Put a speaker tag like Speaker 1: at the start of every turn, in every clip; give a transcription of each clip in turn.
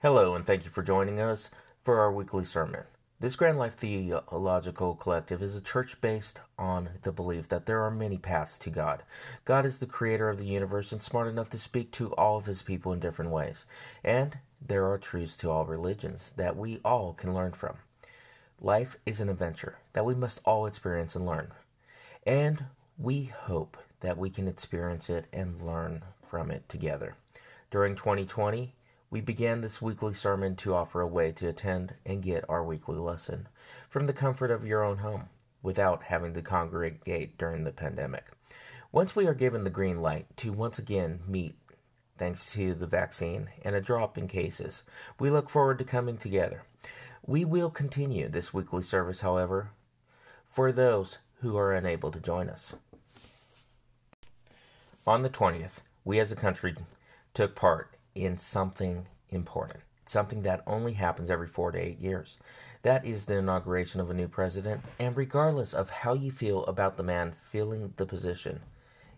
Speaker 1: Hello, and thank you for joining us for our weekly sermon. This Grand Life Theological Collective is a church based on the belief that there are many paths to God. God is the creator of the universe and smart enough to speak to all of his people in different ways. And there are truths to all religions that we all can learn from. Life is an adventure that we must all experience and learn. And we hope that we can experience it and learn from it together. During 2020, we began this weekly sermon to offer a way to attend and get our weekly lesson from the comfort of your own home without having to congregate during the pandemic. Once we are given the green light to once again meet, thanks to the vaccine and a drop in cases, we look forward to coming together. We will continue this weekly service, however, for those who are unable to join us. On the 20th, we as a country took part in something important, something that only happens every four to eight years. That is the inauguration of a new president, and regardless of how you feel about the man filling the position,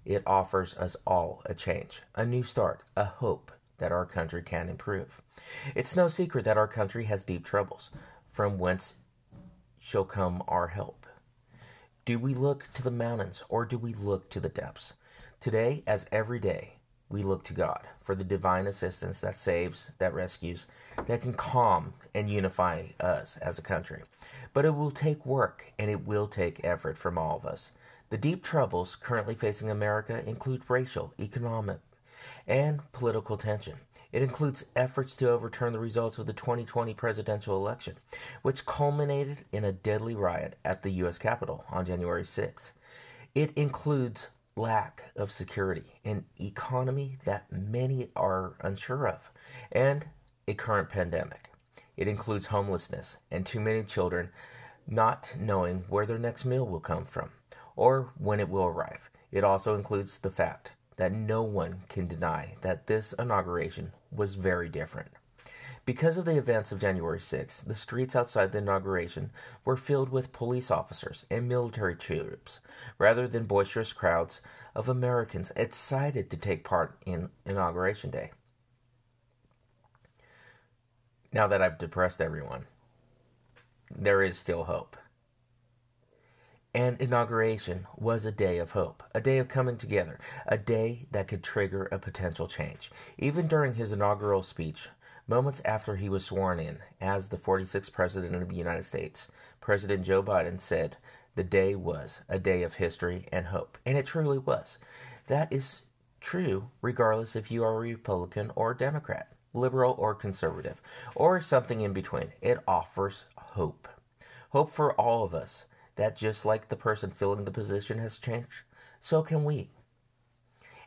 Speaker 1: it offers us all a change, a new start, a hope that our country can improve. It's no secret that our country has deep troubles, from whence shall come our help. Do we look to the mountains or do we look to the depths? Today, as every day, we look to God for the divine assistance that saves, that rescues, that can calm and unify us as a country. But it will take work and it will take effort from all of us. The deep troubles currently facing America include racial, economic, and political tension. It includes efforts to overturn the results of the 2020 presidential election, which culminated in a deadly riot at the U.S. Capitol on January 6. It includes lack of security, an economy that many are unsure of, and a current pandemic. It includes homelessness and too many children not knowing where their next meal will come from or when it will arrive. It also includes the fact that no one can deny that this inauguration was very different. Because of the events of January 6, the streets outside the inauguration were filled with police officers and military troops, rather than boisterous crowds of Americans excited to take part in Inauguration Day. Now that I've depressed everyone, there is still hope. And inauguration was a day of hope, a day of coming together, a day that could trigger a potential change. Even during his inaugural speech, Moments after he was sworn in as the 46th President of the United States, President Joe Biden said the day was a day of history and hope. And it truly was. That is true regardless if you are a Republican or a Democrat, liberal or conservative, or something in between. It offers hope. Hope for all of us that just like the person filling the position has changed, so can we.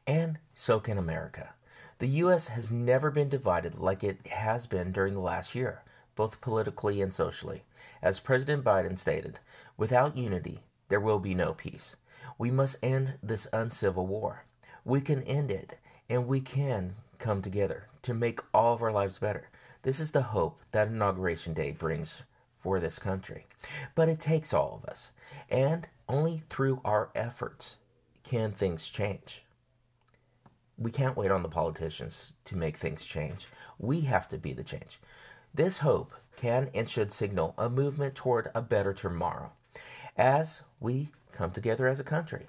Speaker 1: And so can America. The U.S. has never been divided like it has been during the last year, both politically and socially. As President Biden stated, without unity, there will be no peace. We must end this uncivil war. We can end it, and we can come together to make all of our lives better. This is the hope that Inauguration Day brings for this country. But it takes all of us, and only through our efforts can things change we can't wait on the politicians to make things change. We have to be the change. This hope can and should signal a movement toward a better tomorrow as we come together as a country.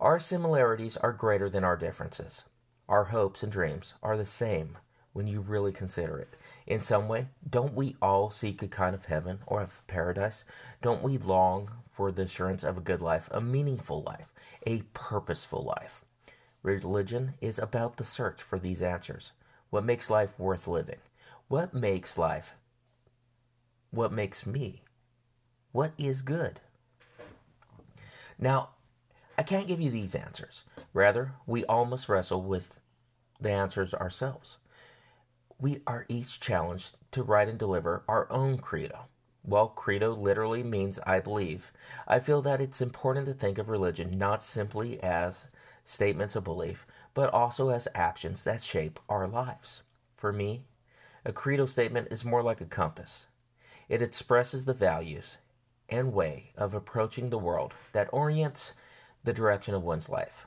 Speaker 1: Our similarities are greater than our differences. Our hopes and dreams are the same when you really consider it. In some way, don't we all seek a kind of heaven or of paradise? Don't we long for the assurance of a good life, a meaningful life, a purposeful life? Religion is about the search for these answers. What makes life worth living? What makes life? What makes me? What is good? Now, I can't give you these answers. Rather, we all must wrestle with the answers ourselves. We are each challenged to write and deliver our own credo. Well, credo literally means I believe. I feel that it's important to think of religion not simply as statements of belief, but also as actions that shape our lives. For me, a credo statement is more like a compass. It expresses the values and way of approaching the world that orients the direction of one's life.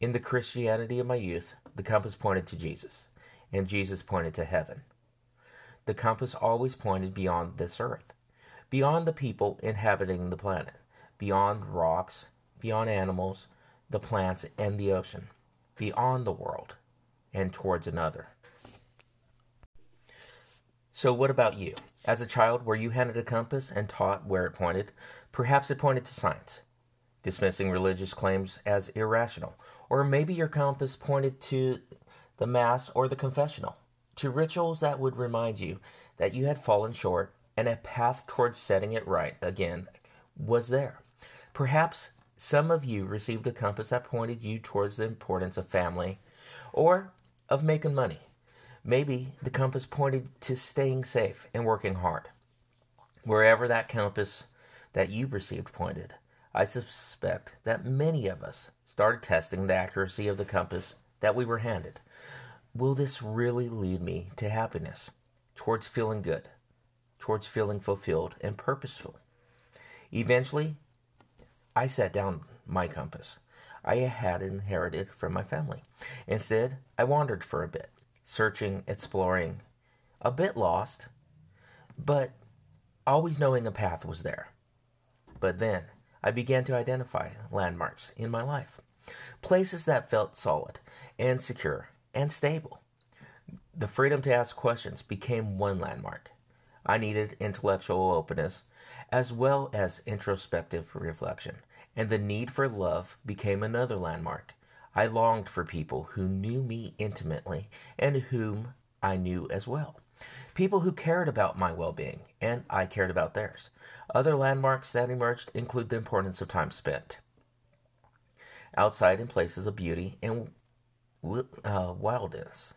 Speaker 1: In the Christianity of my youth, the compass pointed to Jesus, and Jesus pointed to heaven. the compass always pointed beyond this earth, beyond the people inhabiting the planet, beyond rocks, beyond animals, the plants, and the ocean, beyond the world, and towards another. So, what about you? As a child, were you handed a compass and taught where it pointed? Perhaps it pointed to science, dismissing religious claims as irrational. Or maybe your compass pointed to the Mass or the confessional, to rituals that would remind you that you had fallen short and a path towards setting it right again was there. Perhaps some of you received a compass that pointed you towards the importance of family or of making money. Maybe the compass pointed to staying safe and working hard. Wherever that compass that you received pointed, I suspect that many of us started testing the accuracy of the compass that we were handed. Will this really lead me to happiness, towards feeling good, towards feeling fulfilled and purposeful? Eventually, I set down my compass I had inherited from my family. Instead, I wandered for a bit, searching, exploring, a bit lost, but always knowing a path was there. But then I began to identify landmarks in my life, places that felt solid and secure and stable. The freedom to ask questions became one landmark. I needed intellectual openness as well as introspective reflection, and the need for love became another landmark. I longed for people who knew me intimately and whom I knew as well. People who cared about my well being, and I cared about theirs. Other landmarks that emerged include the importance of time spent outside in places of beauty and uh, wildness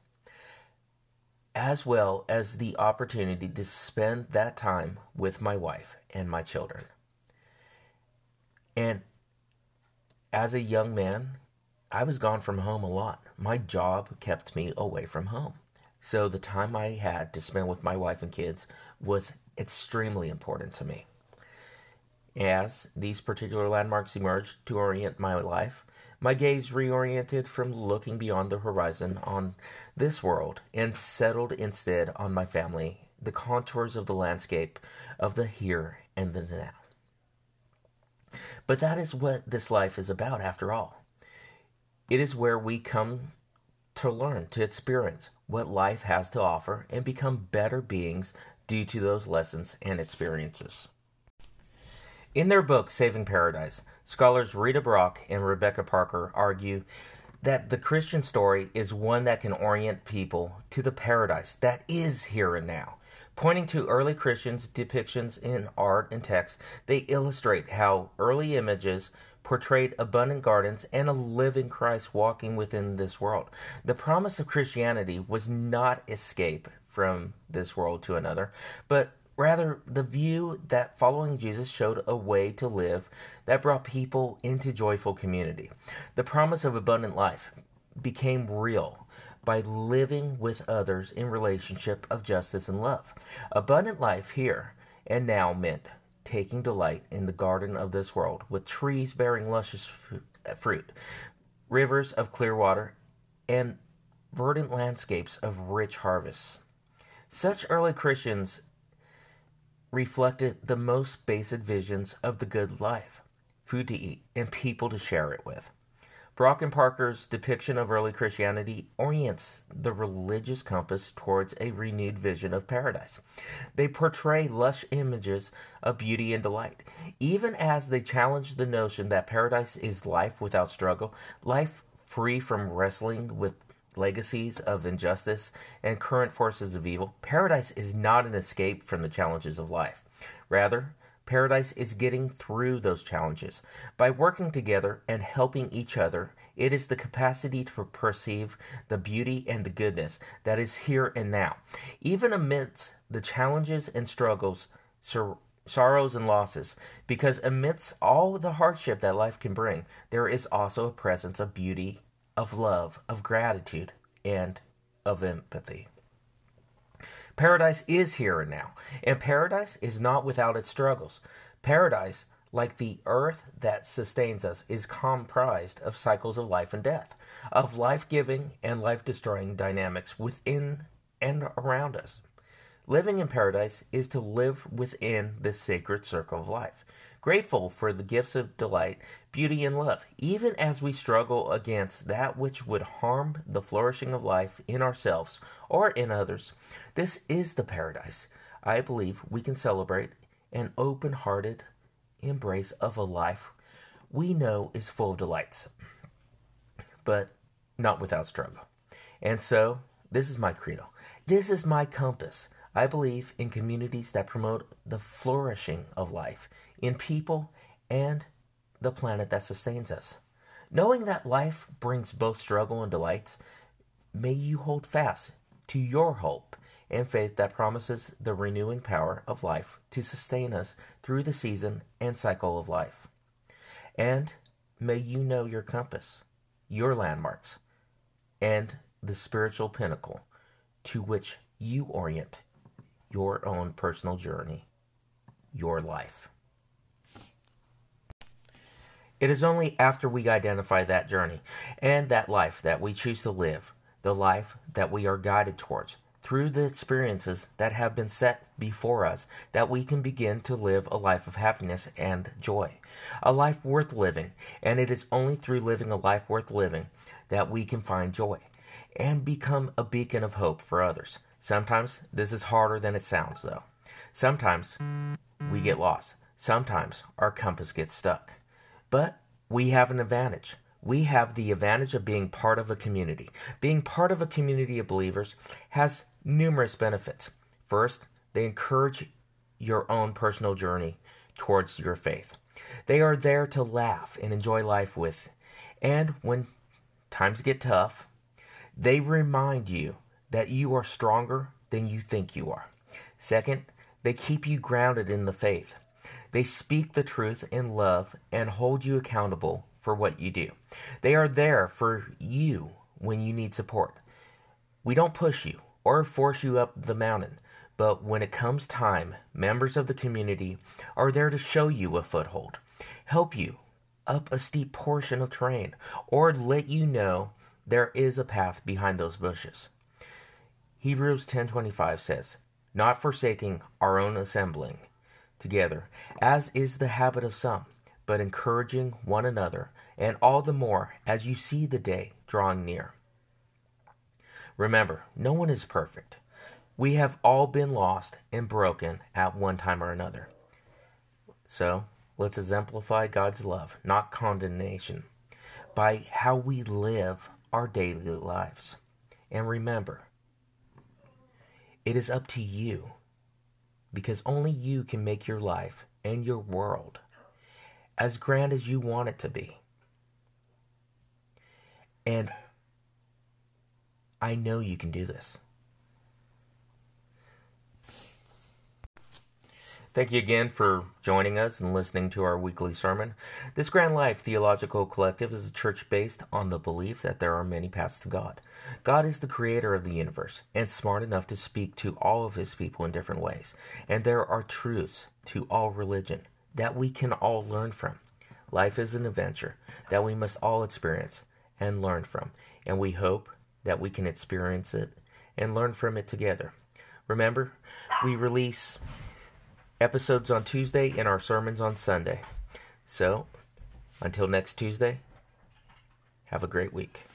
Speaker 1: as well as the opportunity to spend that time with my wife and my children. And as a young man, I was gone from home a lot. My job kept me away from home. So the time I had to spend with my wife and kids was extremely important to me. As these particular landmarks emerged to orient my life, my gaze reoriented from looking beyond the horizon on this world and settled instead on my family, the contours of the landscape of the here and the now. But that is what this life is about, after all. It is where we come to learn, to experience what life has to offer, and become better beings due to those lessons and experiences. In their book, Saving Paradise, scholars Rita Brock and Rebecca Parker argue that the Christian story is one that can orient people to the paradise that is here and now. Pointing to early Christians' depictions in art and text, they illustrate how early images portrayed abundant gardens and a living Christ walking within this world. The promise of Christianity was not escape from this world to another, but Rather, the view that following Jesus showed a way to live that brought people into joyful community. The promise of abundant life became real by living with others in relationship of justice and love. Abundant life here and now meant taking delight in the garden of this world with trees bearing luscious fruit, rivers of clear water, and verdant landscapes of rich harvests. Such early Christians reflected the most basic visions of the good life food to eat and people to share it with. Brock and Parker's depiction of early Christianity orients the religious compass towards a renewed vision of paradise. They portray lush images of beauty and delight, even as they challenge the notion that paradise is life without struggle, life free from wrestling with legacies of injustice, and current forces of evil, paradise is not an escape from the challenges of life. Rather, paradise is getting through those challenges. By working together and helping each other, it is the capacity to perceive the beauty and the goodness that is here and now. Even amidst the challenges and struggles, sorrows and losses, because amidst all the hardship that life can bring, there is also a presence of beauty of love, of gratitude, and of empathy. Paradise is here and now, and paradise is not without its struggles. Paradise, like the earth that sustains us, is comprised of cycles of life and death, of life giving and life destroying dynamics within and around us. Living in paradise is to live within this sacred circle of life, grateful for the gifts of delight, beauty, and love, even as we struggle against that which would harm the flourishing of life in ourselves or in others. This is the paradise. I believe we can celebrate an open hearted embrace of a life we know is full of delights, but not without struggle. And so, this is my credo. This is my compass. I believe in communities that promote the flourishing of life, in people and the planet that sustains us. Knowing that life brings both struggle and delights, may you hold fast to your hope and faith that promises the renewing power of life to sustain us through the season and cycle of life. And may you know your compass, your landmarks, and the spiritual pinnacle to which you orient your own personal journey, your life. It is only after we identify that journey and that life that we choose to live, the life that we are guided towards through the experiences that have been set before us, that we can begin to live a life of happiness and joy, a life worth living. And it is only through living a life worth living that we can find joy and become a beacon of hope for others. Sometimes this is harder than it sounds, though. Sometimes we get lost. Sometimes our compass gets stuck. But we have an advantage. We have the advantage of being part of a community. Being part of a community of believers has numerous benefits. First, they encourage your own personal journey towards your faith. They are there to laugh and enjoy life with. And when times get tough, they remind you that you are stronger than you think you are. Second, they keep you grounded in the faith. They speak the truth in love and hold you accountable for what you do. They are there for you when you need support. We don't push you or force you up the mountain, but when it comes time, members of the community are there to show you a foothold, help you up a steep portion of terrain, or let you know there is a path behind those bushes. Hebrews 10:25 says, "Not forsaking our own assembling together, as is the habit of some, but encouraging one another, and all the more as you see the day drawing near." Remember, no one is perfect. We have all been lost and broken at one time or another. So, let's exemplify God's love, not condemnation, by how we live our daily lives. And remember, it is up to you because only you can make your life and your world as grand as you want it to be. And I know you can do this. Thank you again for joining us and listening to our weekly sermon. This Grand Life Theological Collective is a church based on the belief that there are many paths to God. God is the creator of the universe and smart enough to speak to all of his people in different ways. And there are truths to all religion that we can all learn from. Life is an adventure that we must all experience and learn from. And we hope that we can experience it and learn from it together. Remember, we release episodes on Tuesday and our sermons on Sunday. So, until next Tuesday, have a great week.